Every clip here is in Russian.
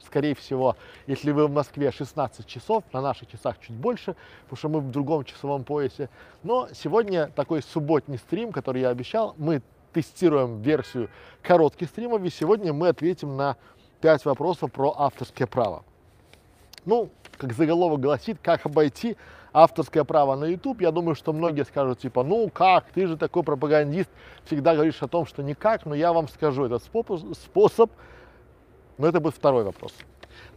скорее всего, если вы в Москве 16 часов, на наших часах чуть больше, потому что мы в другом часовом поясе. Но сегодня такой субботний стрим, который я обещал, мы тестируем версию коротких стримов, и сегодня мы ответим на 5 вопросов про авторское право. Ну, как заголовок гласит, как обойти авторское право на YouTube, я думаю, что многие скажут, типа, ну как, ты же такой пропагандист, всегда говоришь о том, что никак, но я вам скажу этот способ, но это будет второй вопрос.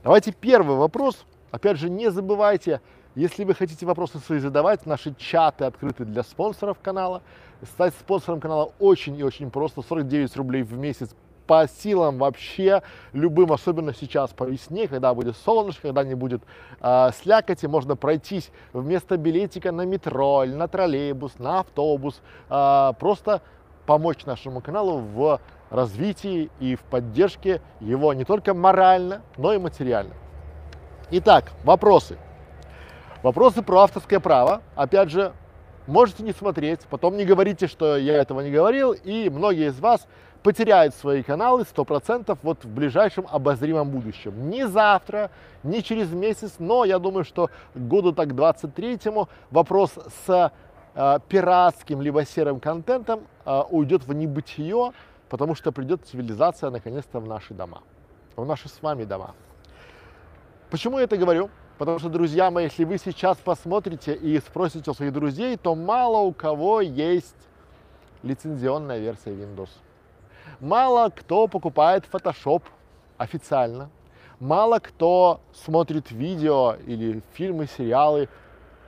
Давайте первый вопрос. Опять же, не забывайте, если вы хотите вопросы свои задавать, наши чаты открыты для спонсоров канала. Стать спонсором канала очень и очень просто, 49 рублей в месяц по силам вообще любым, особенно сейчас по весне, когда будет солнышко, когда не будет э, слякоти, можно пройтись вместо билетика на метро или на троллейбус, на автобус, э, просто помочь нашему каналу в развитии и в поддержке его не только морально, но и материально. Итак, вопросы. Вопросы про авторское право. Опять же, можете не смотреть, потом не говорите, что я этого не говорил, и многие из вас потеряют свои каналы 100% вот в ближайшем обозримом будущем. Не завтра, не через месяц, но я думаю, что году так 23-му вопрос с э, пиратским либо серым контентом э, уйдет в небытие, потому что придет цивилизация наконец-то в наши дома, в наши с вами дома. Почему я это говорю? Потому что, друзья мои, если вы сейчас посмотрите и спросите у своих друзей, то мало у кого есть лицензионная версия Windows. Мало кто покупает Photoshop официально. Мало кто смотрит видео или фильмы, сериалы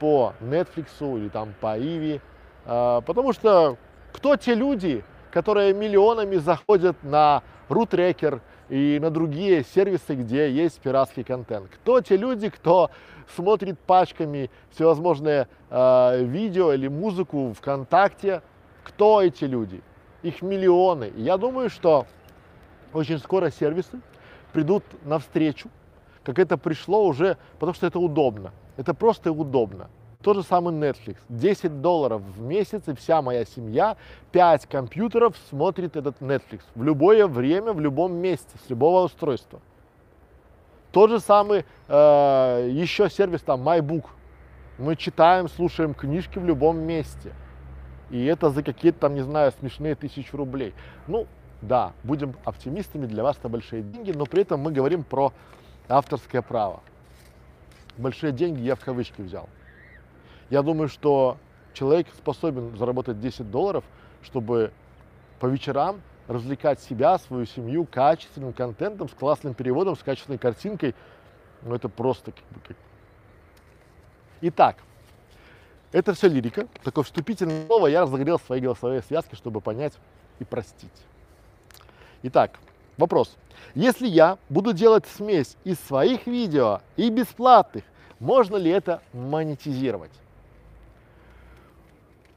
по Netflix или там по Иви, а, потому что кто те люди, которые миллионами заходят на RootRacker и на другие сервисы, где есть пиратский контент. Кто те люди, кто смотрит пачками всевозможные э, видео или музыку ВКонтакте? Кто эти люди? их миллионы. И я думаю, что очень скоро сервисы придут навстречу, как это пришло уже, потому что это удобно. Это просто удобно. То же самое Netflix. 10 долларов в месяц, и вся моя семья, 5 компьютеров смотрит этот Netflix в любое время, в любом месте, с любого устройства. Тот же самый э, еще сервис там MyBook. Мы читаем, слушаем книжки в любом месте. И это за какие-то там, не знаю, смешные тысячи рублей. Ну, да, будем оптимистами, для вас это большие деньги, но при этом мы говорим про авторское право. Большие деньги я в кавычки взял. Я думаю, что человек способен заработать 10 долларов, чтобы по вечерам развлекать себя, свою семью качественным контентом, с классным переводом, с качественной картинкой. Ну, это просто как бы как... Итак, это все лирика, такое вступительное слово, я разогрел свои голосовые связки, чтобы понять и простить. Итак, вопрос. Если я буду делать смесь из своих видео и бесплатных, можно ли это монетизировать?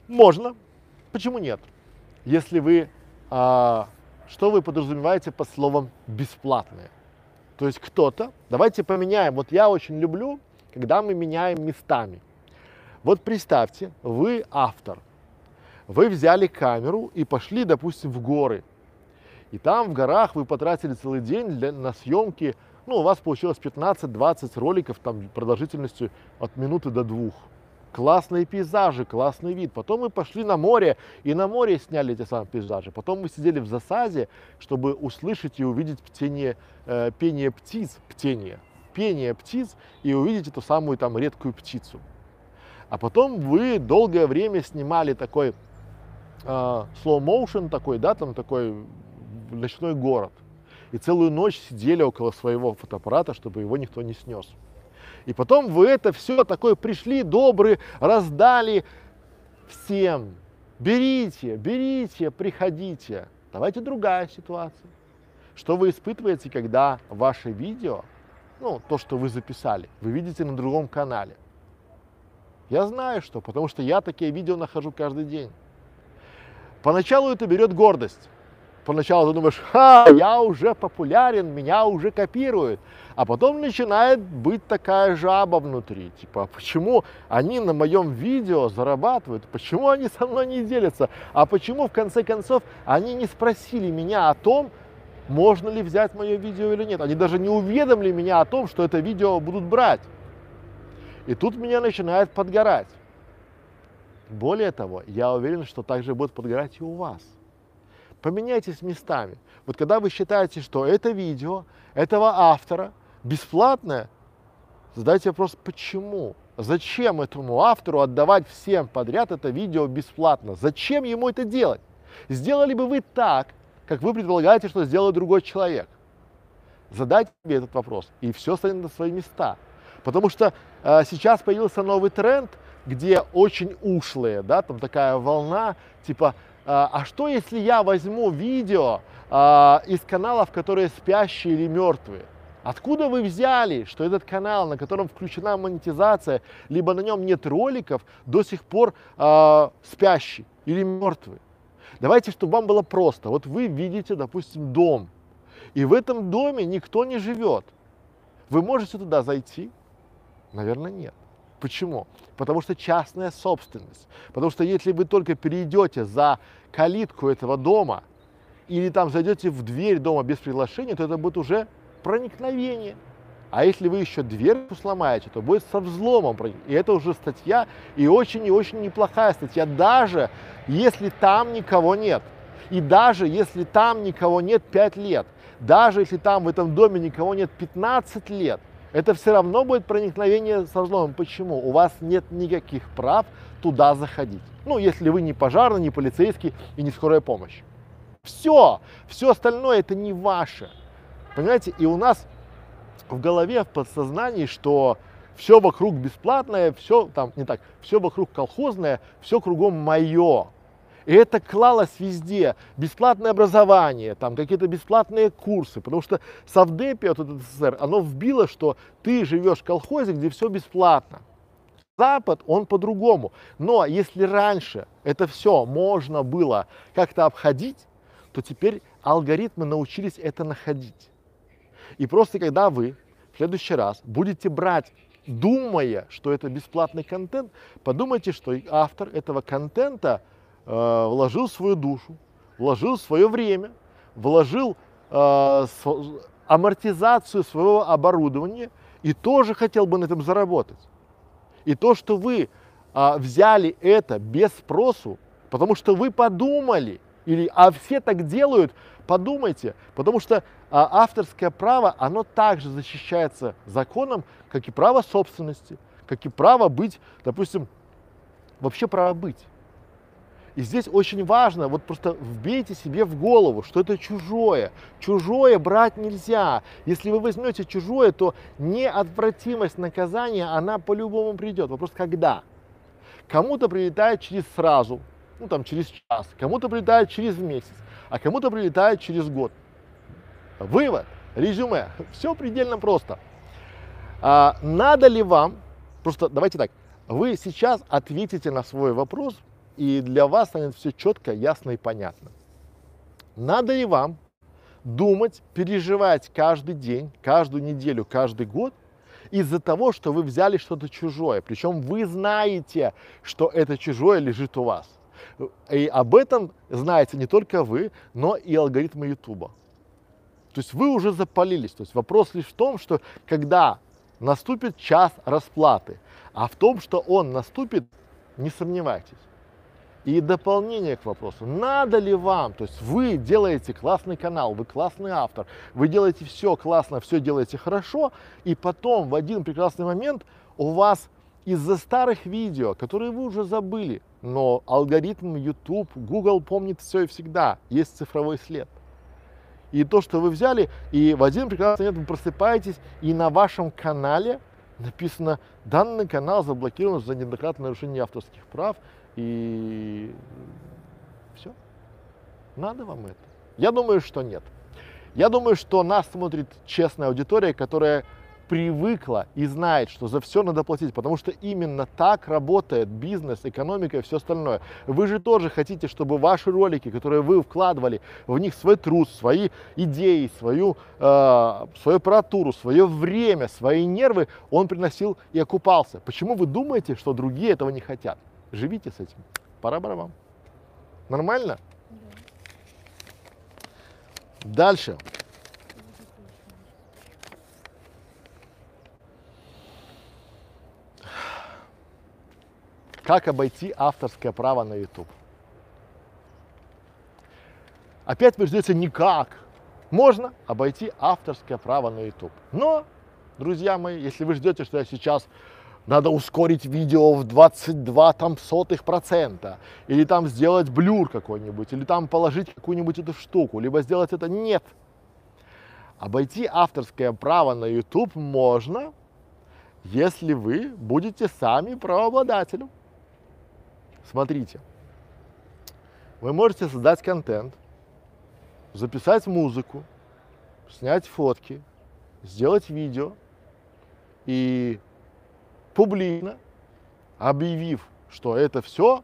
Можно. Почему нет? Если вы, а, что вы подразумеваете под словом бесплатные? То есть кто-то, давайте поменяем, вот я очень люблю, когда мы меняем местами. Вот представьте, вы автор, вы взяли камеру и пошли, допустим, в горы. И там в горах вы потратили целый день для, на съемки, ну, у вас получилось 15-20 роликов там продолжительностью от минуты до двух. Классные пейзажи, классный вид. Потом мы пошли на море, и на море сняли эти самые пейзажи. Потом мы сидели в засаде, чтобы услышать и увидеть птение, э, пение птиц, птение, пение птиц, и увидеть эту самую там редкую птицу. А потом вы долгое время снимали такой э, motion такой, да, там такой ночной город. И целую ночь сидели около своего фотоаппарата, чтобы его никто не снес. И потом вы это все такое пришли, добрые, раздали всем. Берите, берите, приходите. Давайте другая ситуация. Что вы испытываете, когда ваше видео, ну, то, что вы записали, вы видите на другом канале? Я знаю что, потому что я такие видео нахожу каждый день. Поначалу это берет гордость. Поначалу ты думаешь, ха, я уже популярен, меня уже копируют. А потом начинает быть такая жаба внутри. Типа, а почему они на моем видео зарабатывают? Почему они со мной не делятся? А почему, в конце концов, они не спросили меня о том, можно ли взять мое видео или нет. Они даже не уведомили меня о том, что это видео будут брать. И тут меня начинает подгорать. Более того, я уверен, что также будет подгорать и у вас. Поменяйтесь местами. Вот когда вы считаете, что это видео этого автора бесплатное, задайте вопрос, почему? Зачем этому автору отдавать всем подряд это видео бесплатно? Зачем ему это делать? Сделали бы вы так, как вы предполагаете, что сделает другой человек? Задайте себе этот вопрос, и все станет на свои места. Потому что э, сейчас появился новый тренд, где очень ушлые, да, там такая волна, типа, э, а что если я возьму видео э, из каналов, которые спящие или мертвые? Откуда вы взяли, что этот канал, на котором включена монетизация, либо на нем нет роликов, до сих пор э, спящий или мертвый? Давайте, чтобы вам было просто. Вот вы видите, допустим, дом, и в этом доме никто не живет. Вы можете туда зайти? Наверное, нет. Почему? Потому что частная собственность. Потому что если вы только перейдете за калитку этого дома или там зайдете в дверь дома без приглашения, то это будет уже проникновение. А если вы еще дверку сломаете, то будет со взломом. И это уже статья, и очень и очень неплохая статья, даже если там никого нет. И даже если там никого нет 5 лет, даже если там в этом доме никого нет 15 лет, это все равно будет проникновение со взломом. Почему? У вас нет никаких прав туда заходить. Ну, если вы не пожарный, не полицейский и не скорая помощь. Все, все остальное это не ваше. Понимаете, и у нас в голове, в подсознании, что все вокруг бесплатное, все там не так, все вокруг колхозное, все кругом мое. И это клалось везде. Бесплатное образование, там какие-то бесплатные курсы. Потому что Совдепи от СССР, оно вбило, что ты живешь в колхозе, где все бесплатно. Запад, он по-другому. Но если раньше это все можно было как-то обходить, то теперь алгоритмы научились это находить. И просто когда вы в следующий раз будете брать, думая, что это бесплатный контент, подумайте, что автор этого контента э, вложил свою душу, вложил свое время, вложил э, амортизацию своего оборудования и тоже хотел бы на этом заработать. И то, что вы э, взяли это без спросу, потому что вы подумали, или а все так делают, подумайте, потому что авторское право, оно также защищается законом, как и право собственности, как и право быть, допустим, вообще право быть. И здесь очень важно, вот просто вбейте себе в голову, что это чужое. Чужое брать нельзя. Если вы возьмете чужое, то неотвратимость наказания, она по-любому придет. Вопрос когда? Кому-то прилетает через сразу, ну там через час, кому-то прилетает через месяц, а кому-то прилетает через год. Вывод, резюме, все предельно просто. А, надо ли вам, просто давайте так, вы сейчас ответите на свой вопрос, и для вас станет все четко, ясно и понятно. Надо ли вам думать, переживать каждый день, каждую неделю, каждый год из-за того, что вы взяли что-то чужое. Причем вы знаете, что это чужое лежит у вас. И об этом знаете не только вы, но и алгоритмы Ютуба. То есть вы уже запалились. То есть вопрос лишь в том, что когда наступит час расплаты, а в том, что он наступит, не сомневайтесь. И дополнение к вопросу, надо ли вам, то есть вы делаете классный канал, вы классный автор, вы делаете все классно, все делаете хорошо, и потом в один прекрасный момент у вас из-за старых видео, которые вы уже забыли, но алгоритм YouTube, Google помнит все и всегда, есть цифровой след. И то, что вы взяли, и в один прекрасный момент вы просыпаетесь, и на вашем канале написано, данный канал заблокирован за неоднократное нарушение авторских прав, и все. Надо вам это? Я думаю, что нет. Я думаю, что нас смотрит честная аудитория, которая привыкла и знает, что за все надо платить, потому что именно так работает бизнес, экономика и все остальное. Вы же тоже хотите, чтобы ваши ролики, которые вы вкладывали в них свой труд, свои идеи, свою, э, свою аппаратуру, свое время, свои нервы, он приносил и окупался. Почему вы думаете, что другие этого не хотят? Живите с этим. Пора вам. Нормально? Да. Дальше. Как обойти авторское право на YouTube? Опять вы ждете никак. Можно обойти авторское право на YouTube. Но, друзья мои, если вы ждете, что я сейчас надо ускорить видео в 22 там сотых процента, или там сделать блюр какой-нибудь, или там положить какую-нибудь эту штуку, либо сделать это нет. Обойти авторское право на YouTube можно, если вы будете сами правообладателем. Смотрите, вы можете создать контент, записать музыку, снять фотки, сделать видео и публично объявив, что это все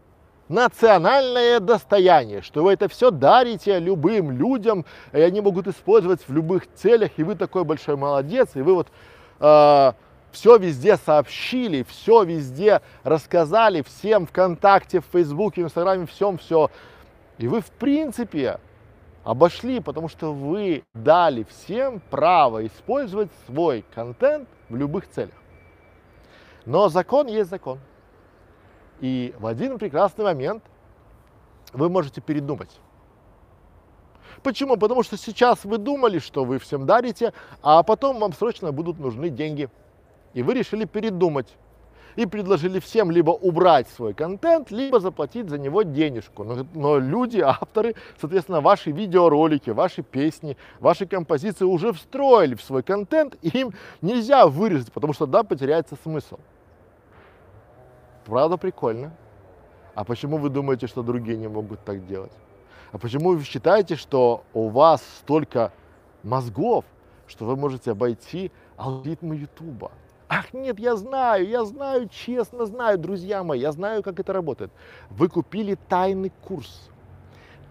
национальное достояние, что вы это все дарите любым людям, и они могут использовать в любых целях, и вы такой большой молодец, и вы вот э, все везде сообщили, все везде рассказали, всем ВКонтакте, в Фейсбуке, в Инстаграме, всем все. И вы, в принципе, обошли, потому что вы дали всем право использовать свой контент в любых целях. Но закон есть закон. И в один прекрасный момент вы можете передумать. Почему? Потому что сейчас вы думали, что вы всем дарите, а потом вам срочно будут нужны деньги. И вы решили передумать. И предложили всем либо убрать свой контент, либо заплатить за него денежку. Но, но люди, авторы, соответственно, ваши видеоролики, ваши песни, ваши композиции уже встроили в свой контент, и им нельзя вырезать, потому что да, потеряется смысл. Правда прикольно. А почему вы думаете, что другие не могут так делать? А почему вы считаете, что у вас столько мозгов, что вы можете обойти алгоритмы Ютуба? Ах, нет, я знаю, я знаю, честно знаю, друзья мои, я знаю, как это работает. Вы купили тайный курс.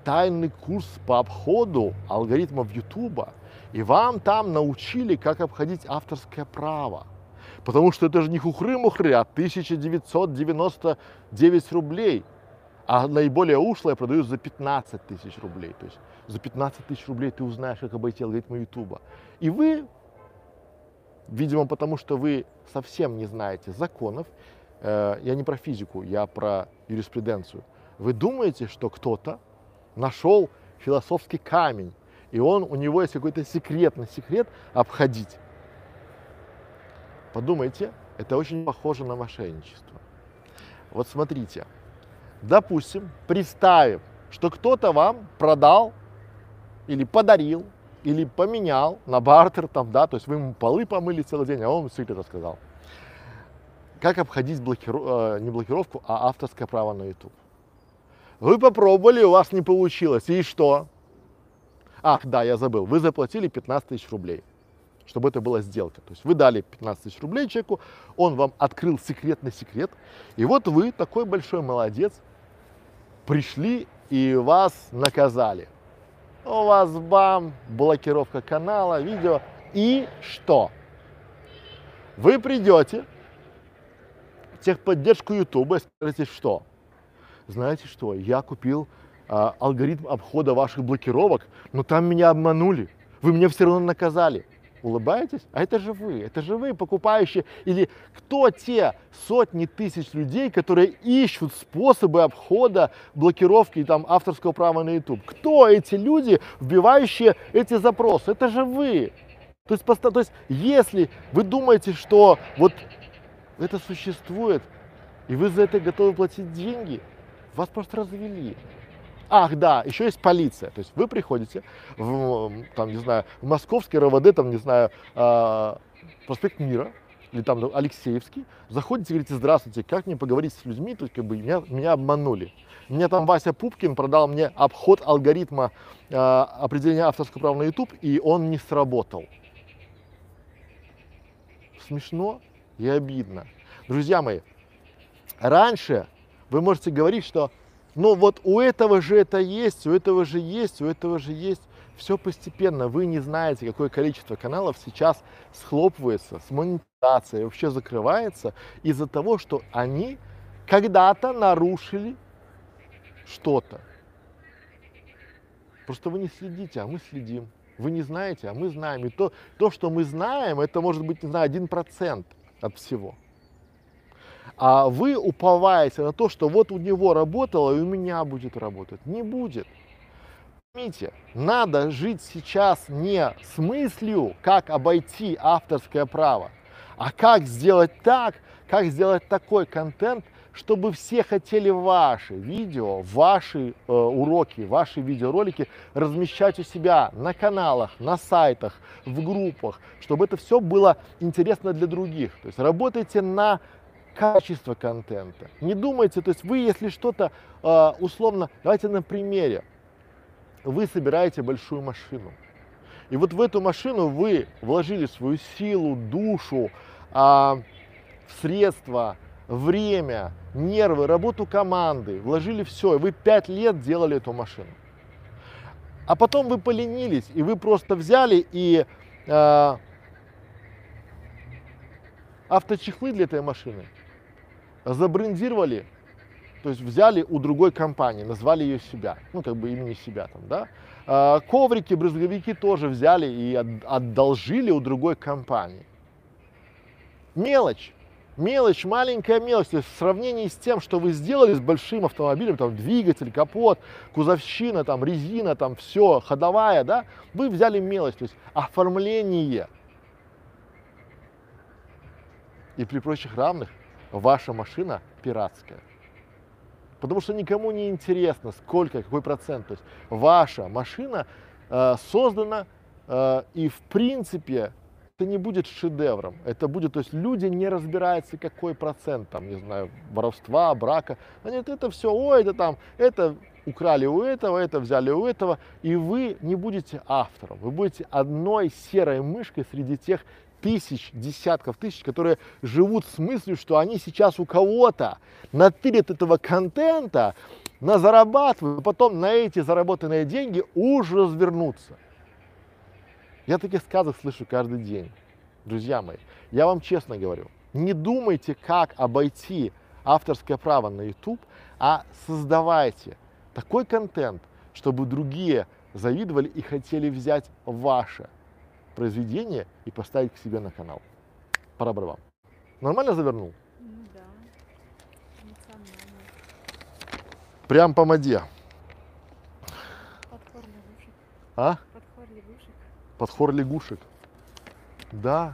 Тайный курс по обходу алгоритмов Ютуба. И вам там научили, как обходить авторское право. Потому что это же не хухры-мухры, а 1999 рублей. А наиболее ушлое продают за 15 тысяч рублей. То есть за 15 тысяч рублей ты узнаешь, как обойти алгоритмы Ютуба. И вы Видимо, потому что вы совсем не знаете законов. Э, я не про физику, я про юриспруденцию. Вы думаете, что кто-то нашел философский камень, и он, у него есть какой-то секретный секрет обходить. Подумайте, это очень похоже на мошенничество. Вот смотрите, допустим, представим, что кто-то вам продал или подарил или поменял на бартер там, да, то есть вы ему полы помыли целый день, а он секрет рассказал. Как обходить блокиру... э, не блокировку, а авторское право на YouTube? Вы попробовали, у вас не получилось, и что? Ах, да, я забыл, вы заплатили 15 тысяч рублей, чтобы это была сделка. То есть вы дали 15 тысяч рублей человеку, он вам открыл секретный секрет, и вот вы, такой большой молодец, пришли и вас наказали – у вас бам, блокировка канала, видео. И что? Вы придете в техподдержку YouTube и скажете, что? Знаете что, я купил а, алгоритм обхода ваших блокировок, но там меня обманули. Вы меня все равно наказали улыбаетесь, а это же вы, это же вы, покупающие, или кто те сотни тысяч людей, которые ищут способы обхода блокировки там, авторского права на YouTube? Кто эти люди, вбивающие эти запросы? Это же вы. То есть, то есть если вы думаете, что вот это существует, и вы за это готовы платить деньги, вас просто развели. Ах, да, еще есть полиция. То есть вы приходите в, там, не знаю, в московский РОВД, там, не знаю, э, проспект Мира, или там Алексеевский, заходите и говорите, здравствуйте, как мне поговорить с людьми, то есть как бы меня, меня обманули. Мне там Вася Пупкин продал мне обход алгоритма э, определения авторского права на YouTube, и он не сработал. Смешно и обидно. Друзья мои, раньше вы можете говорить, что но вот у этого же это есть, у этого же есть, у этого же есть. Все постепенно. Вы не знаете, какое количество каналов сейчас схлопывается, с монетизацией вообще закрывается из-за того, что они когда-то нарушили что-то. Просто вы не следите, а мы следим. Вы не знаете, а мы знаем. И то, то что мы знаем, это может быть, не знаю, один процент от всего. А вы уповаете на то, что вот у него работало и у меня будет работать. Не будет. Поймите, надо жить сейчас не с мыслью, как обойти авторское право, а как сделать так, как сделать такой контент, чтобы все хотели ваши видео, ваши э, уроки, ваши видеоролики размещать у себя на каналах, на сайтах, в группах, чтобы это все было интересно для других. То есть работайте на качество контента. Не думайте, то есть вы, если что-то э, условно, давайте на примере вы собираете большую машину. И вот в эту машину вы вложили свою силу, душу, а, средства, время, нервы, работу команды, вложили все, и вы пять лет делали эту машину. А потом вы поленились, и вы просто взяли и э, авточехлы для этой машины забрендировали то есть взяли у другой компании, назвали ее себя, ну как бы имени себя там, да. А, коврики, брызговики тоже взяли и одолжили у другой компании. Мелочь. Мелочь, маленькая мелочь, то есть в сравнении с тем, что вы сделали с большим автомобилем, там двигатель, капот, кузовщина, там резина, там все, ходовая, да, вы взяли мелочь, то есть оформление. И при прочих равных ваша машина пиратская. Потому что никому не интересно, сколько, какой процент. То есть ваша машина э, создана э, и в принципе это не будет шедевром. Это будет, то есть люди не разбираются, какой процент, там, не знаю, воровства, брака. Они говорят, это все, ой, это там, это украли у этого, это взяли у этого, и вы не будете автором, вы будете одной серой мышкой среди тех тысяч, десятков тысяч, которые живут с мыслью, что они сейчас у кого-то натырят этого контента, на зарабатывают, а потом на эти заработанные деньги уже развернутся. Я таких сказок слышу каждый день. Друзья мои, я вам честно говорю, не думайте, как обойти авторское право на YouTube, а создавайте такой контент, чтобы другие завидовали и хотели взять ваше произведение и поставить к себе на канал. Пора барабан. Нормально завернул? Ну да. Прям по моде. Под хор лягушек. А? Под хор лягушек. Под хор лягушек. Да.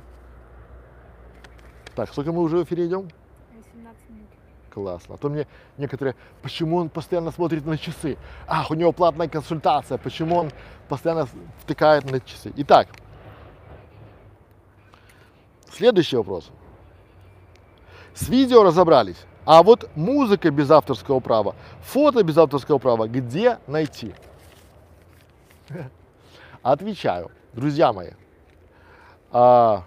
Так, сколько мы уже в эфире идем? 18 минут. Классно. А то мне некоторые, почему он постоянно смотрит на часы? Ах, у него платная консультация, почему он постоянно втыкает на часы? Итак, Следующий вопрос. С видео разобрались. А вот музыка без авторского права, фото без авторского права, где найти? Отвечаю, друзья мои. А,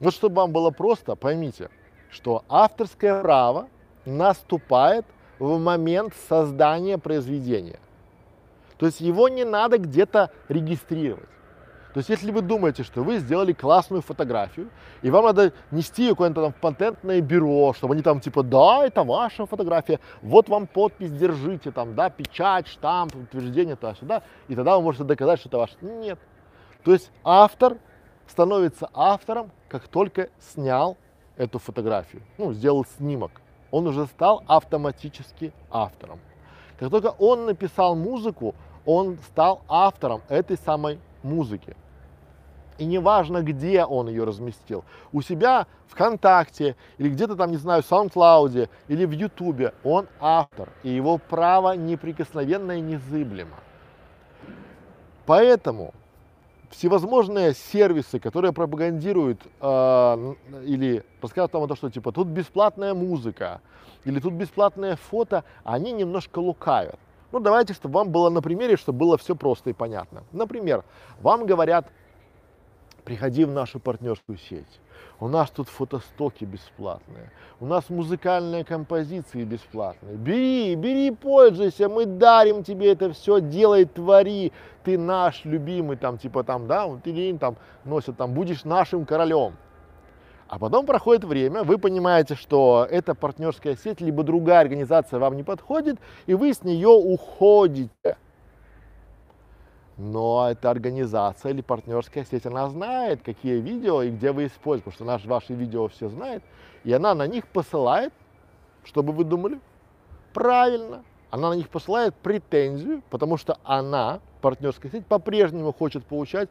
вот чтобы вам было просто, поймите, что авторское право наступает в момент создания произведения. То есть его не надо где-то регистрировать. То есть, если вы думаете, что вы сделали классную фотографию, и вам надо нести ее куда-то там в патентное бюро, чтобы они там типа, да, это ваша фотография, вот вам подпись, держите, там, да, печать, штамп, утверждение туда-сюда, и тогда вы можете доказать, что это ваше. Нет. То есть автор становится автором, как только снял эту фотографию, ну, сделал снимок. Он уже стал автоматически автором. Как только он написал музыку, он стал автором этой самой музыки. И неважно, где он ее разместил. У себя ВКонтакте или где-то там, не знаю, в SoundCloud или в Ютубе. Он автор, и его право неприкосновенно и незыблемо. Поэтому всевозможные сервисы, которые пропагандируют э, или рассказывают вам о том, что типа тут бесплатная музыка или тут бесплатное фото, они немножко лукавят. Ну, давайте, чтобы вам было на примере, чтобы было все просто и понятно. Например, вам говорят, приходи в нашу партнерскую сеть. У нас тут фотостоки бесплатные, у нас музыкальные композиции бесплатные. Бери, бери, пользуйся, мы дарим тебе это все, делай, твори, ты наш любимый, там, типа там, да, вот или там носят, там, будешь нашим королем. А потом проходит время, вы понимаете, что эта партнерская сеть, либо другая организация вам не подходит, и вы с нее уходите. Но эта организация или партнерская сеть, она знает, какие видео и где вы используете, потому что наш, ваши видео все знает, и она на них посылает, чтобы вы думали, правильно, она на них посылает претензию, потому что она, партнерская сеть, по-прежнему хочет получать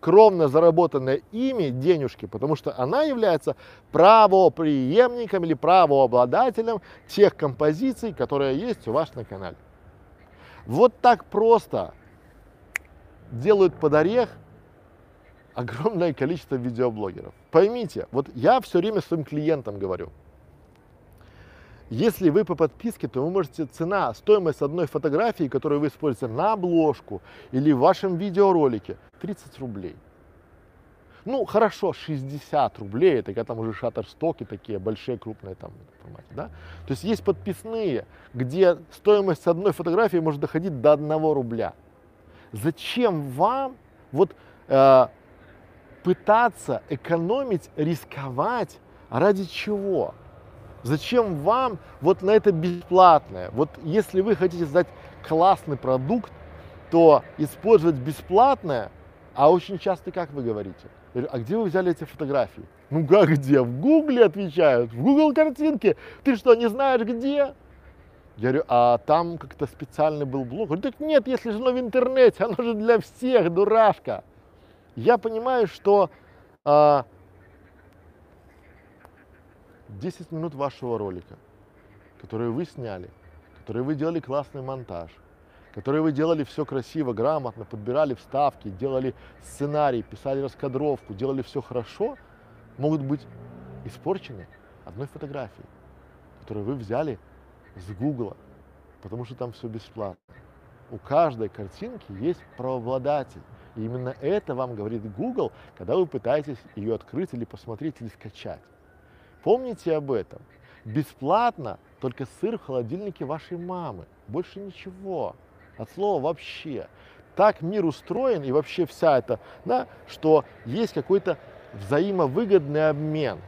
кровно заработанные ими денежки, потому что она является правоприемником или правообладателем тех композиций, которые есть у вас на канале. Вот так просто делают под орех огромное количество видеоблогеров. Поймите, вот я все время своим клиентам говорю, если вы по подписке, то вы можете, цена, стоимость одной фотографии, которую вы используете на обложку или в вашем видеоролике, 30 рублей. Ну, хорошо, 60 рублей, это когда там уже шаттерстоки такие, большие, крупные там формате, да? То есть есть подписные, где стоимость одной фотографии может доходить до 1 рубля. Зачем вам вот э, пытаться экономить, рисковать, ради чего? Зачем вам вот на это бесплатное? Вот если вы хотите создать классный продукт, то использовать бесплатное, а очень часто, как вы говорите, а где вы взяли эти фотографии? Ну как где? В Гугле отвечают, в Google картинке. Ты что, не знаешь где? Я говорю, а там как-то специальный был блог? Говорю, так нет, если же оно в интернете, оно же для всех, дурашка. Я понимаю, что а, 10 минут вашего ролика, которые вы сняли, которые вы делали классный монтаж, которые вы делали все красиво, грамотно, подбирали вставки, делали сценарий, писали раскадровку, делали все хорошо, могут быть испорчены одной фотографией, которую вы взяли с Гугла, потому что там все бесплатно. У каждой картинки есть правообладатель. И именно это вам говорит Google, когда вы пытаетесь ее открыть или посмотреть или скачать. Помните об этом. Бесплатно только сыр в холодильнике вашей мамы. Больше ничего. От слова вообще. Так мир устроен и вообще вся эта, да, что есть какой-то взаимовыгодный обмен.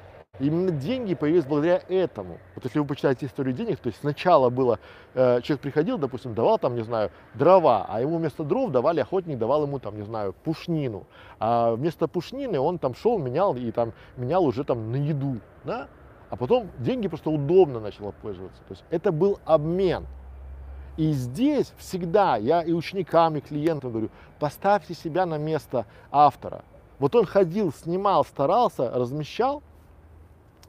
Именно деньги появились благодаря этому. Вот если вы почитаете историю денег, то есть сначала было, э, человек приходил, допустим, давал там, не знаю, дрова, а ему вместо дров давали, охотник давал ему там, не знаю, пушнину. А вместо пушнины он там шел, менял и там менял уже там на еду, да? А потом деньги просто удобно начало пользоваться. То есть это был обмен. И здесь всегда я и ученикам, и клиентам говорю, поставьте себя на место автора. Вот он ходил, снимал, старался, размещал,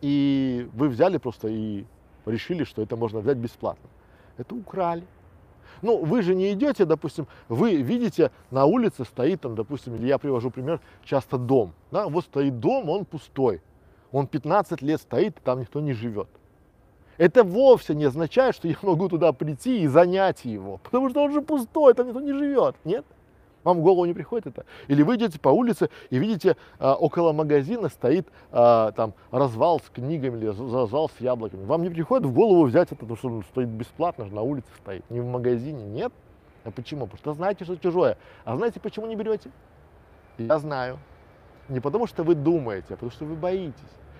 и вы взяли просто и решили, что это можно взять бесплатно. Это украли. Ну, вы же не идете, допустим, вы видите, на улице стоит там, допустим, или я привожу пример, часто дом. Да, вот стоит дом, он пустой. Он 15 лет стоит, там никто не живет. Это вовсе не означает, что я могу туда прийти и занять его, потому что он же пустой, там никто не живет, нет? Вам в голову не приходит это? Или вы идете по улице и видите, а, около магазина стоит а, там развал с книгами или развал с яблоками. Вам не приходит в голову взять это, потому что он стоит бесплатно, на улице стоит, не в магазине, нет? А почему? Потому что знаете, что чужое. А знаете, почему не берете? Я знаю. Не потому, что вы думаете, а потому, что вы боитесь.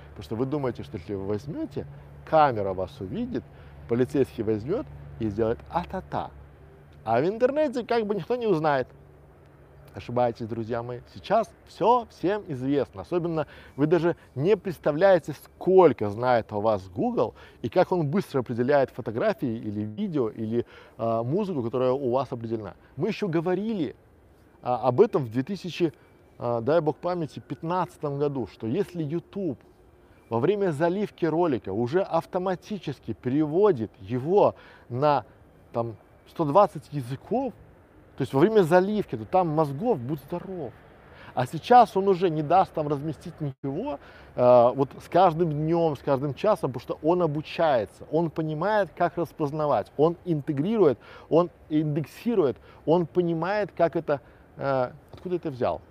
Потому что вы думаете, что если вы возьмете, камера вас увидит, полицейский возьмет и сделает а-та-та. А в интернете как бы никто не узнает. Ошибаетесь, друзья мои. Сейчас все всем известно. Особенно вы даже не представляете, сколько знает о вас Google и как он быстро определяет фотографии или видео или э, музыку, которая у вас определена. Мы еще говорили э, об этом в 2000, э, дай бог памяти, 2015 году, что если YouTube во время заливки ролика уже автоматически переводит его на там, 120 языков, то есть во время заливки, то там мозгов будь здоров. А сейчас он уже не даст там разместить ничего, э, вот с каждым днем, с каждым часом, потому что он обучается, он понимает, как распознавать, он интегрирует, он индексирует, он понимает, как это, э, откуда это взял.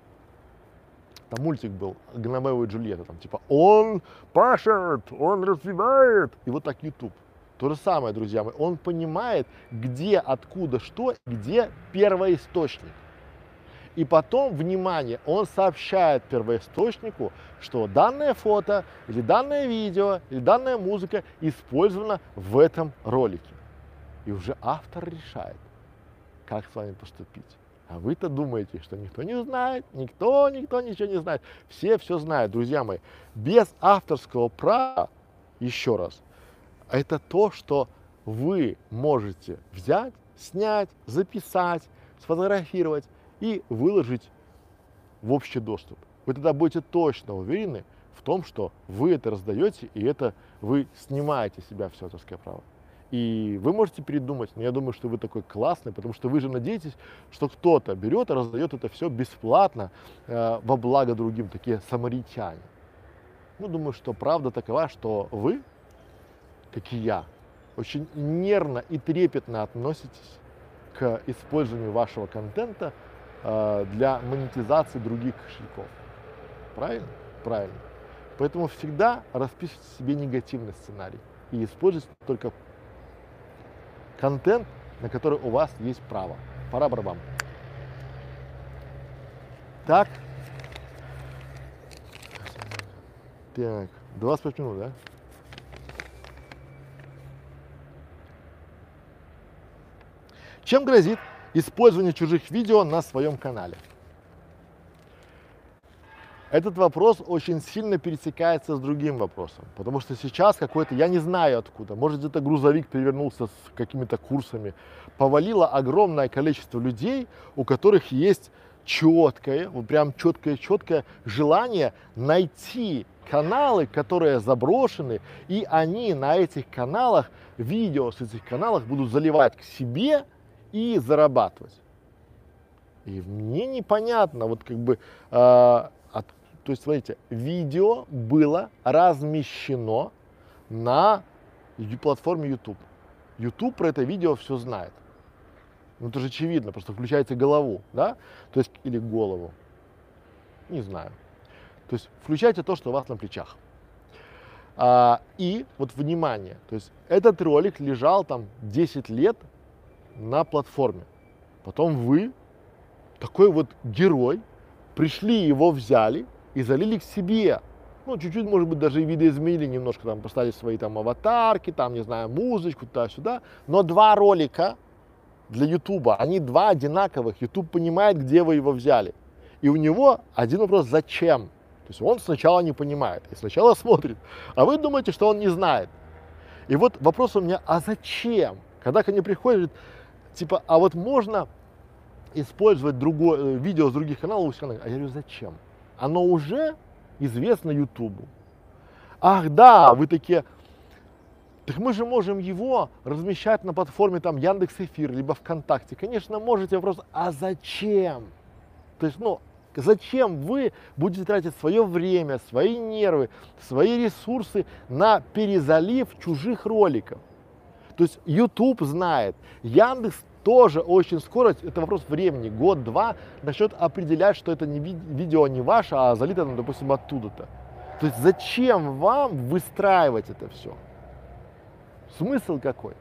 Там мультик был, Гномео и Джульетта, там типа он пашет, он развивает, и вот так YouTube. То же самое, друзья мои, он понимает, где, откуда, что, где первоисточник. И потом, внимание, он сообщает первоисточнику, что данное фото или данное видео или данная музыка использована в этом ролике. И уже автор решает, как с вами поступить. А вы-то думаете, что никто не знает, никто, никто ничего не знает. Все все знают, друзья мои. Без авторского права, еще раз, это то, что вы можете взять, снять, записать, сфотографировать и выложить в общий доступ. Вы тогда будете точно уверены в том, что вы это раздаете и это вы снимаете себя все авторское право. И вы можете передумать, но я думаю, что вы такой классный, потому что вы же надеетесь, что кто-то берет и раздает это все бесплатно э, во благо другим, такие самаритяне. Ну, думаю, что правда такова, что вы, как и я, очень нервно и трепетно относитесь к использованию вашего контента э, для монетизации других кошельков. Правильно? Правильно. Поэтому всегда распишите себе негативный сценарий и используйте только контент, на который у вас есть право. Пора барабам. Так. Так, 25 минут, да? Чем грозит использование чужих видео на своем канале? Этот вопрос очень сильно пересекается с другим вопросом, потому что сейчас какой-то, я не знаю откуда, может где-то грузовик перевернулся с какими-то курсами, повалило огромное количество людей, у которых есть четкое, вот прям четкое-четкое желание найти каналы, которые заброшены, и они на этих каналах, видео с этих каналов будут заливать к себе и зарабатывать. И мне непонятно, вот как бы э, от то есть, смотрите, видео было размещено на платформе YouTube. YouTube про это видео все знает. Ну, это же очевидно, просто включаете голову, да? То есть, или голову. Не знаю. То есть, включайте то, что у вас на плечах. А, и вот внимание, то есть этот ролик лежал там 10 лет на платформе. Потом вы, такой вот герой, пришли его взяли, и залили к себе. Ну, чуть-чуть, может быть, даже и видоизменили немножко, там, поставили свои там аватарки, там, не знаю, музычку, туда-сюда. Но два ролика для Ютуба, они два одинаковых. Ютуб понимает, где вы его взяли. И у него один вопрос, зачем? То есть он сначала не понимает и сначала смотрит, а вы думаете, что он не знает. И вот вопрос у меня, а зачем? Когда ко мне приходят, типа, а вот можно использовать другое, э, видео с других каналов, а я говорю, зачем? оно уже известно Ютубу. Ах да, вы такие, так мы же можем его размещать на платформе там Яндекс Эфир, либо ВКонтакте. Конечно, можете, вопрос, а зачем? То есть, ну, зачем вы будете тратить свое время, свои нервы, свои ресурсы на перезалив чужих роликов? То есть YouTube знает, Яндекс тоже очень скоро, это вопрос времени, год-два, начнет определять, что это не ви- видео не ваше, а залито, ну, допустим, оттуда-то. То есть зачем вам выстраивать это все? Смысл какой?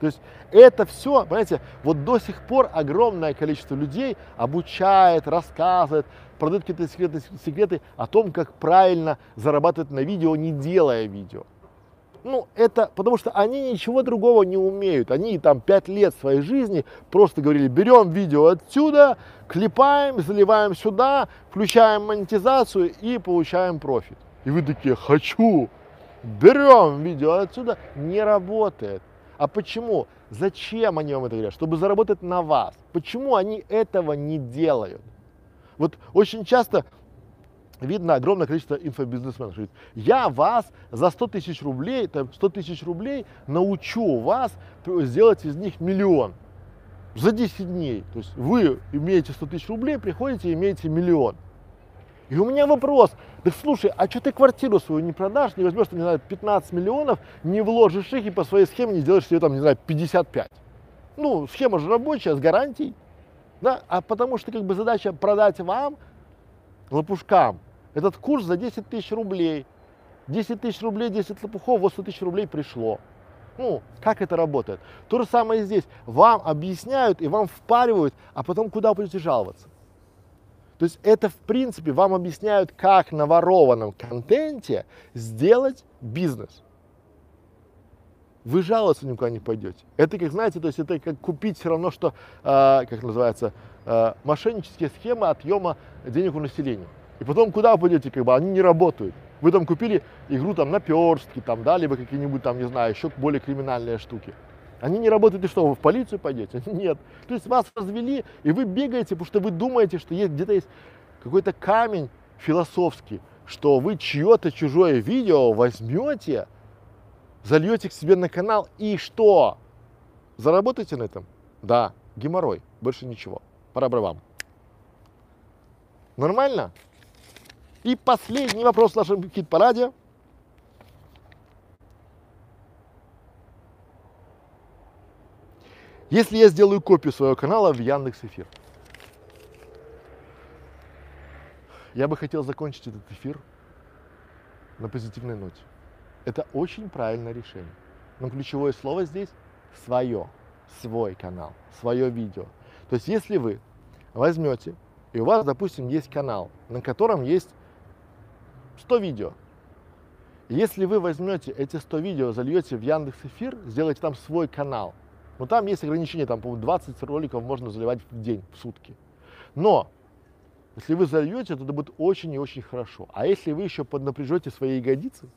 То есть это все, понимаете, вот до сих пор огромное количество людей обучает, рассказывает, продает какие-то секреты, секреты о том, как правильно зарабатывать на видео, не делая видео ну, это потому что они ничего другого не умеют. Они там пять лет своей жизни просто говорили, берем видео отсюда, клепаем, заливаем сюда, включаем монетизацию и получаем профит. И вы такие, хочу, берем видео отсюда, не работает. А почему? Зачем они вам это говорят? Чтобы заработать на вас. Почему они этого не делают? Вот очень часто видно огромное количество инфобизнесменов. Говорит, я вас за 100 тысяч рублей, там, 100 тысяч рублей научу вас сделать из них миллион за 10 дней. То есть вы имеете 100 тысяч рублей, приходите и имеете миллион. И у меня вопрос, да слушай, а что ты квартиру свою не продашь, не возьмешь, не знаю, 15 миллионов, не вложишь их и по своей схеме не сделаешь себе там, не знаю, 55. Ну, схема же рабочая, с гарантией. Да? А потому что как бы задача продать вам, лопушкам, этот курс за 10 тысяч рублей. 10 тысяч рублей, 10 лопухов, вот 100 тысяч рублей пришло. Ну, как это работает? То же самое здесь. Вам объясняют и вам впаривают, а потом куда будете жаловаться? То есть это, в принципе, вам объясняют, как на ворованном контенте сделать бизнес. вы жаловаться никуда не пойдете. Это как, знаете, то есть это как купить все равно, что, э, как называется, э, мошеннические схемы отъема денег у населения. И потом куда вы пойдете, как бы, они не работают. Вы там купили игру там наперстки, там, да, либо какие-нибудь там, не знаю, еще более криминальные штуки. Они не работают, и что, вы в полицию пойдете? Нет. То есть вас развели, и вы бегаете, потому что вы думаете, что есть где-то есть какой-то камень философский, что вы чье-то чужое видео возьмете, зальете к себе на канал и что? Заработаете на этом? Да, геморрой, больше ничего. Пора вам. Нормально? И последний вопрос в нашем хит-параде. Если я сделаю копию своего канала в Яндекс Эфир, я бы хотел закончить этот эфир на позитивной ноте. Это очень правильное решение. Но ключевое слово здесь – свое, свой канал, свое видео. То есть если вы возьмете, и у вас, допустим, есть канал, на котором есть 100 видео, если вы возьмете эти 100 видео, зальете в Яндекс Эфир, сделаете там свой канал – но там есть ограничение, там, по-моему, 20 роликов можно заливать в день, в сутки. Но если вы зальете, то это будет очень и очень хорошо. А если вы еще поднапряжете свои ягодицы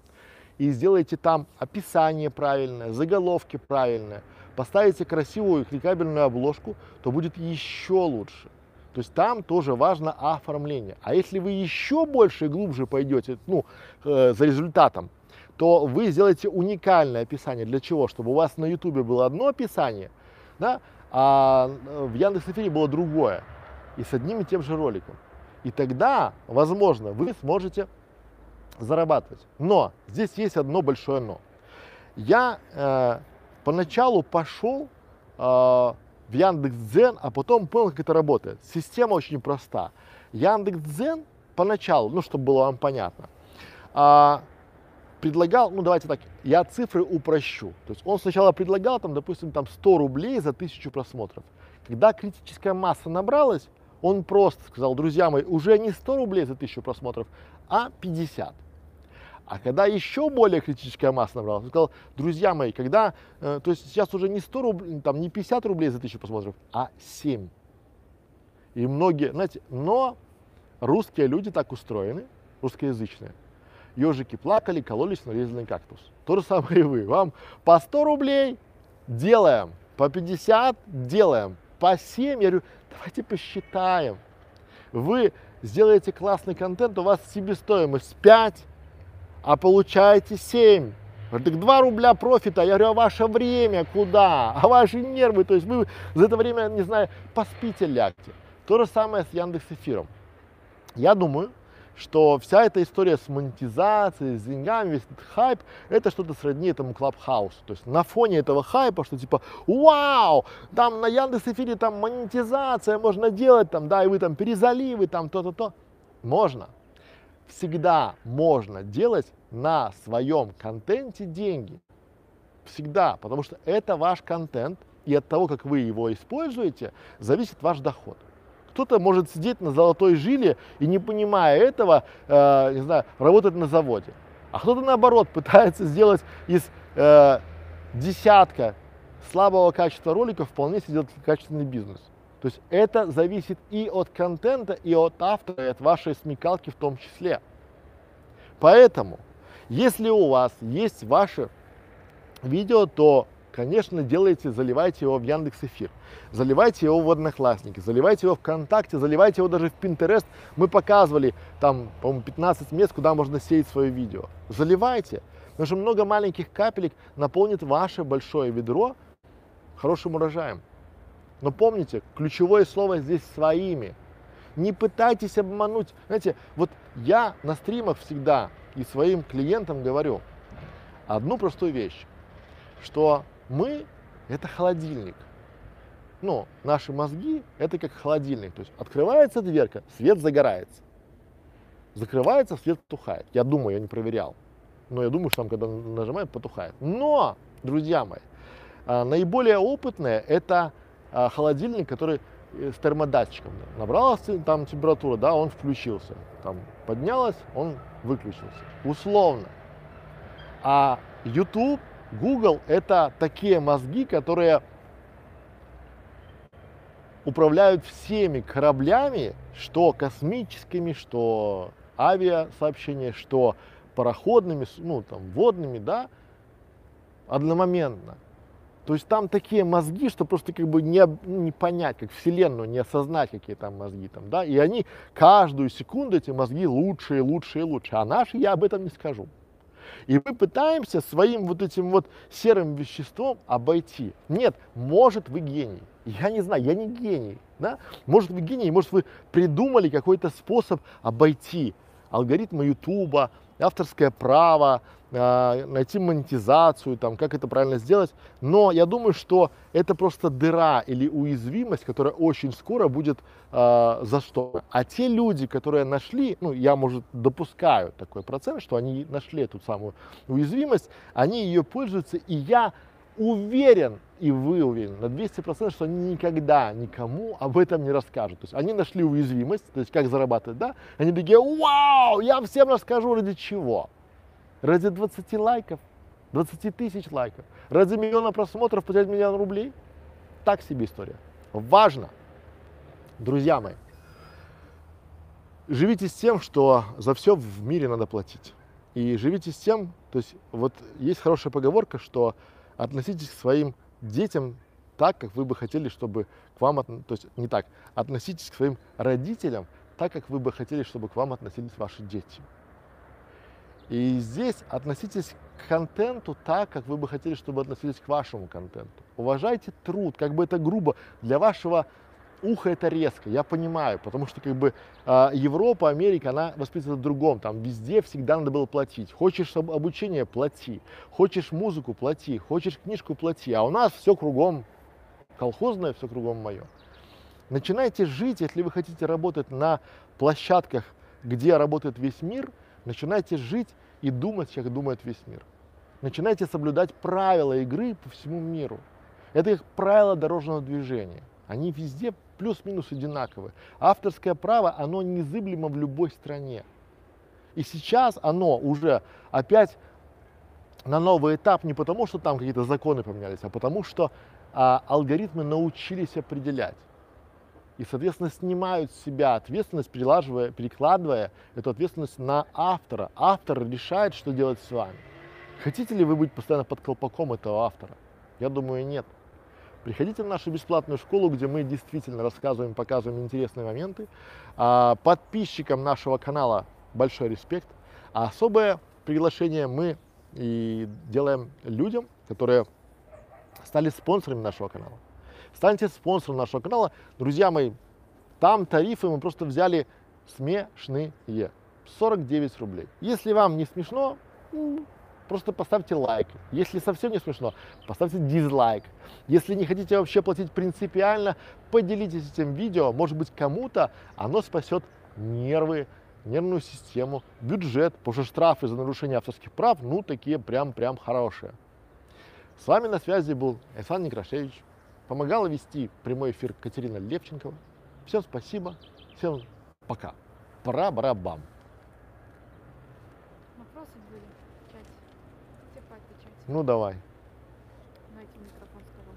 и сделаете там описание правильное, заголовки правильные, поставите красивую кликабельную обложку, то будет еще лучше. То есть там тоже важно оформление. А если вы еще больше и глубже пойдете ну, э, за результатом, то вы сделаете уникальное описание. Для чего? Чтобы у вас на YouTube было одно описание, да, а в Яндекс.Эфире было другое. И с одним и тем же роликом. И тогда, возможно, вы сможете зарабатывать. Но здесь есть одно большое но. Я э, поначалу пошел э, в Яндекс.Дзен, а потом понял, как это работает. Система очень проста. Яндекс.Дзен поначалу, ну, чтобы было вам понятно, э, предлагал, ну давайте так, я цифры упрощу. То есть он сначала предлагал, там, допустим, там 100 рублей за тысячу просмотров. Когда критическая масса набралась, он просто сказал, друзья мои, уже не 100 рублей за тысячу просмотров, а 50. А когда еще более критическая масса набралась, он сказал, друзья мои, когда, э, то есть сейчас уже не 100 рублей, там не 50 рублей за тысячу просмотров, а 7. И многие, знаете, но русские люди так устроены, русскоязычные, ежики плакали, кололись, нарезанный кактус. То же самое и вы. Вам по 100 рублей делаем, по 50 делаем, по 7. Я говорю, давайте посчитаем. Вы сделаете классный контент, у вас себестоимость 5, а получаете 7. Так 2 рубля профита, я говорю, а ваше время куда? А ваши нервы, то есть вы за это время, не знаю, поспите, лягте. То же самое с Яндекс Эфиром. Я думаю, что вся эта история с монетизацией, с деньгами, весь этот хайп, это что-то сродни этому Клабхаусу. То есть на фоне этого хайпа, что типа, вау, там на Яндекс Эфире там монетизация можно делать, там, да, и вы там перезаливы, там то-то-то. Можно. Всегда можно делать на своем контенте деньги. Всегда, потому что это ваш контент, и от того, как вы его используете, зависит ваш доход. Кто-то может сидеть на золотой жиле и не понимая этого, э, не знаю, работать на заводе. А кто-то наоборот пытается сделать из э, десятка слабого качества роликов вполне себе качественный бизнес. То есть это зависит и от контента, и от автора, и от вашей смекалки в том числе. Поэтому, если у вас есть ваше видео, то конечно, делайте, заливайте его в Яндекс Эфир, заливайте его в Одноклассники, заливайте его в ВКонтакте, заливайте его даже в Пинтерест. Мы показывали там, по-моему, 15 мест, куда можно сеять свое видео. Заливайте, потому что много маленьких капелек наполнит ваше большое ведро хорошим урожаем. Но помните, ключевое слово здесь своими. Не пытайтесь обмануть. Знаете, вот я на стримах всегда и своим клиентам говорю одну простую вещь, что мы – это холодильник. Ну, наши мозги – это как холодильник. То есть открывается дверка, свет загорается. Закрывается, свет потухает. Я думаю, я не проверял. Но я думаю, что там, когда нажимают, потухает. Но, друзья мои, а, наиболее опытные – это холодильник, который э, с термодатчиком. Набралась там температура, да, он включился. Там поднялась, он выключился. Условно. А YouTube Google это такие мозги, которые управляют всеми кораблями, что космическими, что авиасообщения, что пароходными, ну там водными, да, одномоментно. То есть там такие мозги, что просто как бы не, ну, не понять, как Вселенную, не осознать, какие там мозги там, да, и они каждую секунду, эти мозги лучше и лучше и лучше, а наши я об этом не скажу. И мы пытаемся своим вот этим вот серым веществом обойти. Нет, может вы гений. Я не знаю, я не гений. Да? Может вы гений, может вы придумали какой-то способ обойти алгоритмы Ютуба, авторское право, найти монетизацию, там, как это правильно сделать. Но я думаю, что это просто дыра или уязвимость, которая очень скоро будет э, зашторена. А те люди, которые нашли, ну, я, может, допускаю такой процент, что они нашли эту самую уязвимость, они ее пользуются, и я уверен, и вы уверены на 200%, что они никогда никому об этом не расскажут. То есть они нашли уязвимость, то есть как зарабатывать, да? Они такие, вау, я всем расскажу ради чего? Ради 20 лайков, 20 тысяч лайков, ради миллиона просмотров потерять миллион рублей? Так себе история. Важно, друзья мои, живите с тем, что за все в мире надо платить. И живите с тем, то есть вот есть хорошая поговорка, что относитесь к своим детям так, как вы бы хотели, чтобы к вам, то есть не так, относитесь к своим родителям так, как вы бы хотели, чтобы к вам относились ваши дети. И здесь относитесь к контенту так, как вы бы хотели, чтобы относились к вашему контенту. Уважайте труд, как бы это грубо, для вашего уха это резко, я понимаю, потому что как бы а, Европа, Америка, она воспитана в другом, там везде всегда надо было платить. Хочешь об- обучение – плати, хочешь музыку – плати, хочешь книжку – плати, а у нас все кругом колхозное, все кругом мое. Начинайте жить, если вы хотите работать на площадках, где работает весь мир, начинайте жить и думать, как думает весь мир. Начинайте соблюдать правила игры по всему миру. Это как правила дорожного движения. Они везде плюс-минус одинаковые. Авторское право, оно незыблемо в любой стране. И сейчас оно уже опять на новый этап не потому, что там какие-то законы поменялись, а потому что а, алгоритмы научились определять. И, соответственно, снимают с себя ответственность, перелаживая, перекладывая эту ответственность на автора. Автор решает, что делать с вами. Хотите ли вы быть постоянно под колпаком этого автора? Я думаю, нет. Приходите в нашу бесплатную школу, где мы действительно рассказываем, показываем интересные моменты. А, Подписчикам нашего канала большой респект. А особое приглашение мы и делаем людям, которые стали спонсорами нашего канала. Станьте спонсором нашего канала. Друзья мои, там тарифы мы просто взяли смешные. 49 рублей. Если вам не смешно, просто поставьте лайк. Если совсем не смешно, поставьте дизлайк. Если не хотите вообще платить принципиально, поделитесь этим видео. Может быть, кому-то оно спасет нервы, нервную систему, бюджет, потому что штрафы за нарушение авторских прав, ну, такие прям-прям хорошие. С вами на связи был Александр Некрашевич. Помогала вести прямой эфир Катерина Левченкова. Всем спасибо, всем пока. Пора-барабам. Вопросы были в чате. Все поотвечать. Ну давай. Дайте микрофон сказал.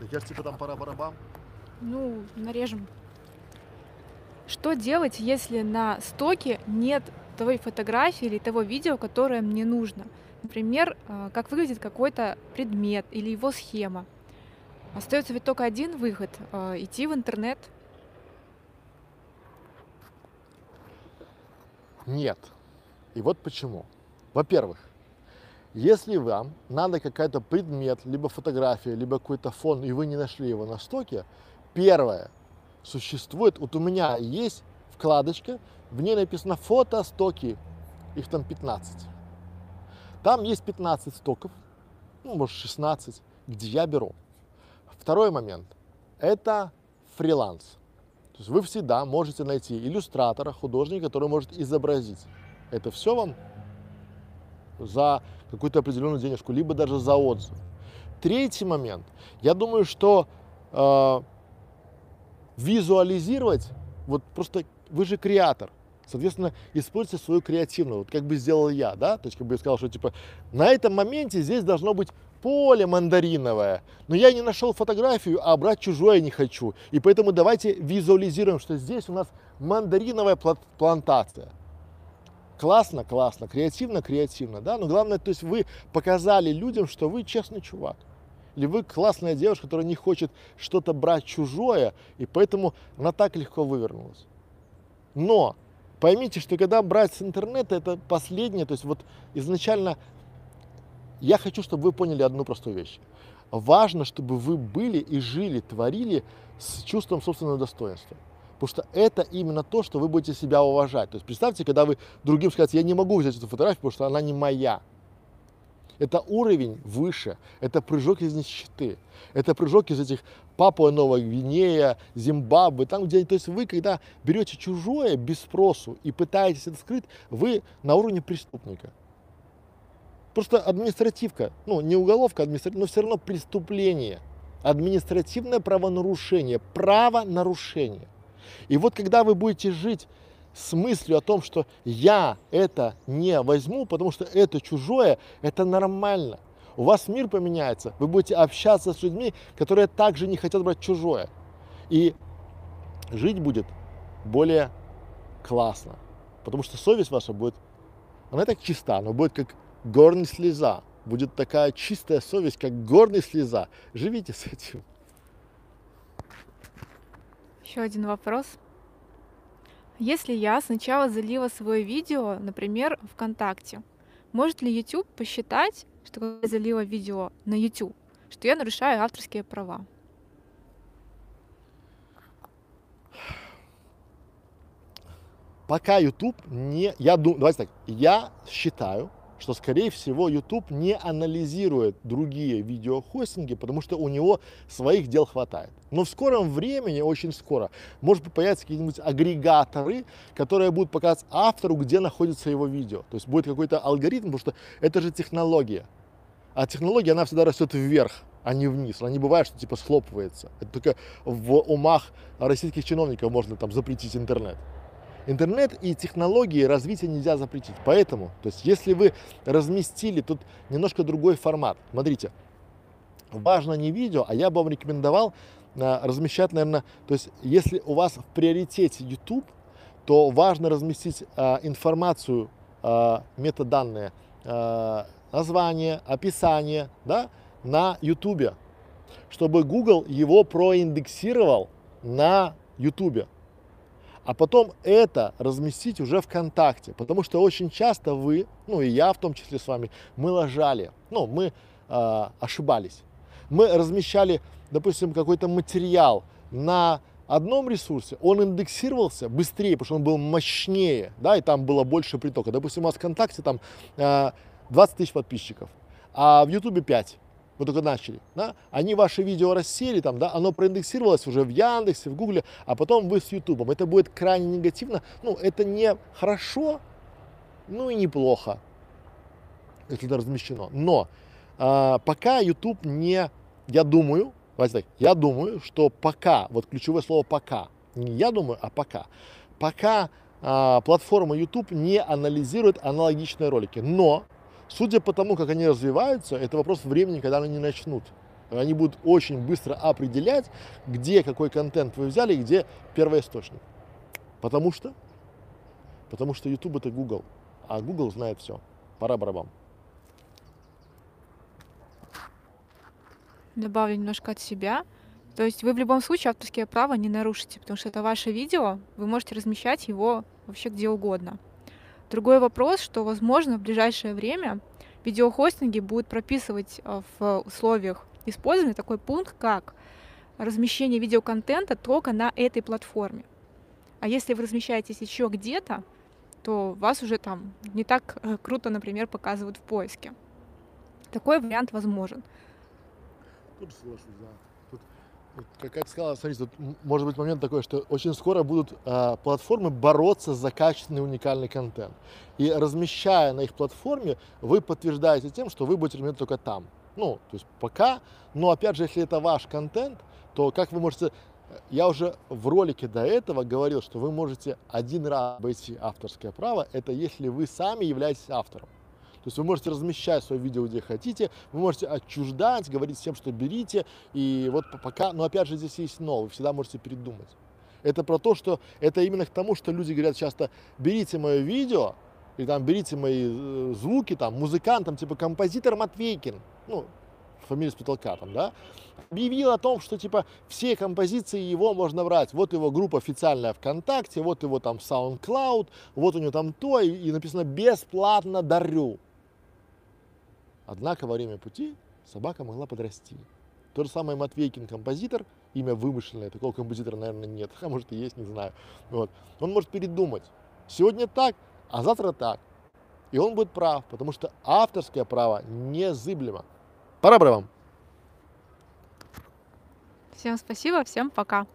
Так я ж типа там пора-барабам. Ну, нарежем. Что делать, если на стоке нет той фотографии или того видео, которое мне нужно? Например, э, как выглядит какой-то предмет или его схема. Остается ведь только один выход э, идти в интернет. Нет. И вот почему. Во-первых, если вам надо какой-то предмет, либо фотография, либо какой-то фон, и вы не нашли его на стоке, первое, существует, вот у меня есть вкладочка, в ней написано фото стоки, их там 15. Там есть 15 стоков, ну, может 16, где я беру. Второй момент – это фриланс. То есть вы всегда можете найти иллюстратора, художника, который может изобразить. Это все вам за какую-то определенную денежку, либо даже за отзыв. Третий момент. Я думаю, что э, визуализировать, вот просто вы же креатор, Соответственно, используйте свою креативную, вот как бы сделал я, да, то есть как бы я сказал, что типа на этом моменте здесь должно быть поле мандариновое, но я не нашел фотографию, а брать чужое не хочу. И поэтому давайте визуализируем, что здесь у нас мандариновая плантация. Классно, классно, креативно, креативно, да, но главное, то есть вы показали людям, что вы честный чувак. Или вы классная девушка, которая не хочет что-то брать чужое, и поэтому она так легко вывернулась. Но поймите, что когда брать с интернета, это последнее, то есть вот изначально я хочу, чтобы вы поняли одну простую вещь. Важно, чтобы вы были и жили, творили с чувством собственного достоинства. Потому что это именно то, что вы будете себя уважать. То есть представьте, когда вы другим скажете, я не могу взять эту фотографию, потому что она не моя. Это уровень выше, это прыжок из нищеты, это прыжок из этих Папуа Новая Гвинея, Зимбабве, там, где, то есть вы, когда берете чужое без спросу и пытаетесь это скрыть, вы на уровне преступника. Просто административка, ну не уголовка, административка, но все равно преступление. Административное правонарушение, правонарушение. И вот когда вы будете жить с мыслью о том, что я это не возьму, потому что это чужое, это нормально. У вас мир поменяется, вы будете общаться с людьми, которые также не хотят брать чужое. И жить будет более классно, потому что совесть ваша будет, она так чиста, но будет как горная слеза. Будет такая чистая совесть, как горная слеза. Живите с этим. Еще один вопрос. Если я сначала залила свое видео, например, ВКонтакте, может ли YouTube посчитать, что я залила видео на YouTube, что я нарушаю авторские права? Пока YouTube не... Я думаю, давайте так, я считаю, что, скорее всего, YouTube не анализирует другие видеохостинги, потому что у него своих дел хватает. Но в скором времени, очень скоро, может появиться какие-нибудь агрегаторы, которые будут показывать автору, где находится его видео. То есть будет какой-то алгоритм, потому что это же технология. А технология, она всегда растет вверх, а не вниз. Она не бывает, что типа схлопывается. Это только в умах российских чиновников можно там запретить интернет. Интернет и технологии развития нельзя запретить. Поэтому, то есть, если вы разместили тут немножко другой формат, смотрите, важно не видео, а я бы вам рекомендовал а, размещать, наверное, то есть, если у вас в приоритете YouTube, то важно разместить а, информацию, а, метаданные, а, название, описание, да, на YouTube, чтобы Google его проиндексировал на YouTube а потом это разместить уже ВКонтакте, потому что очень часто вы, ну и я в том числе с вами, мы лажали, ну мы э, ошибались. Мы размещали, допустим, какой-то материал на одном ресурсе, он индексировался быстрее, потому что он был мощнее, да, и там было больше притока. Допустим, у вас ВКонтакте там э, 20 тысяч подписчиков, а в Ютубе 5 вы только начали, да, они ваши видео рассели, там, да, оно проиндексировалось уже в Яндексе, в Гугле, а потом вы с Ютубом. Это будет крайне негативно, ну, это не хорошо, ну и неплохо, если это размещено. Но а, пока YouTube не, я думаю, давайте так, я думаю, что пока, вот ключевое слово пока, не я думаю, а пока, пока а, платформа YouTube не анализирует аналогичные ролики. Но Судя по тому, как они развиваются, это вопрос времени, когда они начнут. Они будут очень быстро определять, где какой контент вы взяли и где первоисточник. Потому что? Потому что YouTube это Google, а Google знает все. Пора барабам. Добавлю немножко от себя. То есть вы в любом случае авторские права не нарушите, потому что это ваше видео, вы можете размещать его вообще где угодно. Другой вопрос, что, возможно, в ближайшее время видеохостинги будут прописывать э, в условиях использования такой пункт, как размещение видеоконтента только на этой платформе. А если вы размещаетесь еще где-то, то вас уже там не так э, круто, например, показывают в поиске. Такой вариант возможен. Тут соглашусь, да как я сказал, смотрите, тут может быть момент такой, что очень скоро будут э, платформы бороться за качественный уникальный контент. И размещая на их платформе, вы подтверждаете тем, что вы будете размещать только там. Ну, то есть пока, но опять же, если это ваш контент, то как вы можете Я уже в ролике до этого говорил, что вы можете один раз обойти авторское право, это если вы сами являетесь автором. То есть вы можете размещать свое видео где хотите, вы можете отчуждать, говорить всем, что берите, и вот пока, но опять же здесь есть но, вы всегда можете передумать. Это про то, что это именно к тому, что люди говорят часто, берите мое видео, и там берите мои э, звуки, там, музыкант, там, типа композитор Матвейкин, ну, фамилия с потолка там, да, объявил о том, что типа все композиции его можно брать. Вот его группа официальная ВКонтакте, вот его там SoundCloud, вот у него там то, и, и написано бесплатно дарю. Однако во время пути собака могла подрасти. То же самое Матвейкин композитор, имя вымышленное, такого композитора, наверное, нет, а может и есть, не знаю. Вот. Он может передумать. Сегодня так, а завтра так. И он будет прав, потому что авторское право незыблемо. Пора вам. Всем спасибо, всем пока.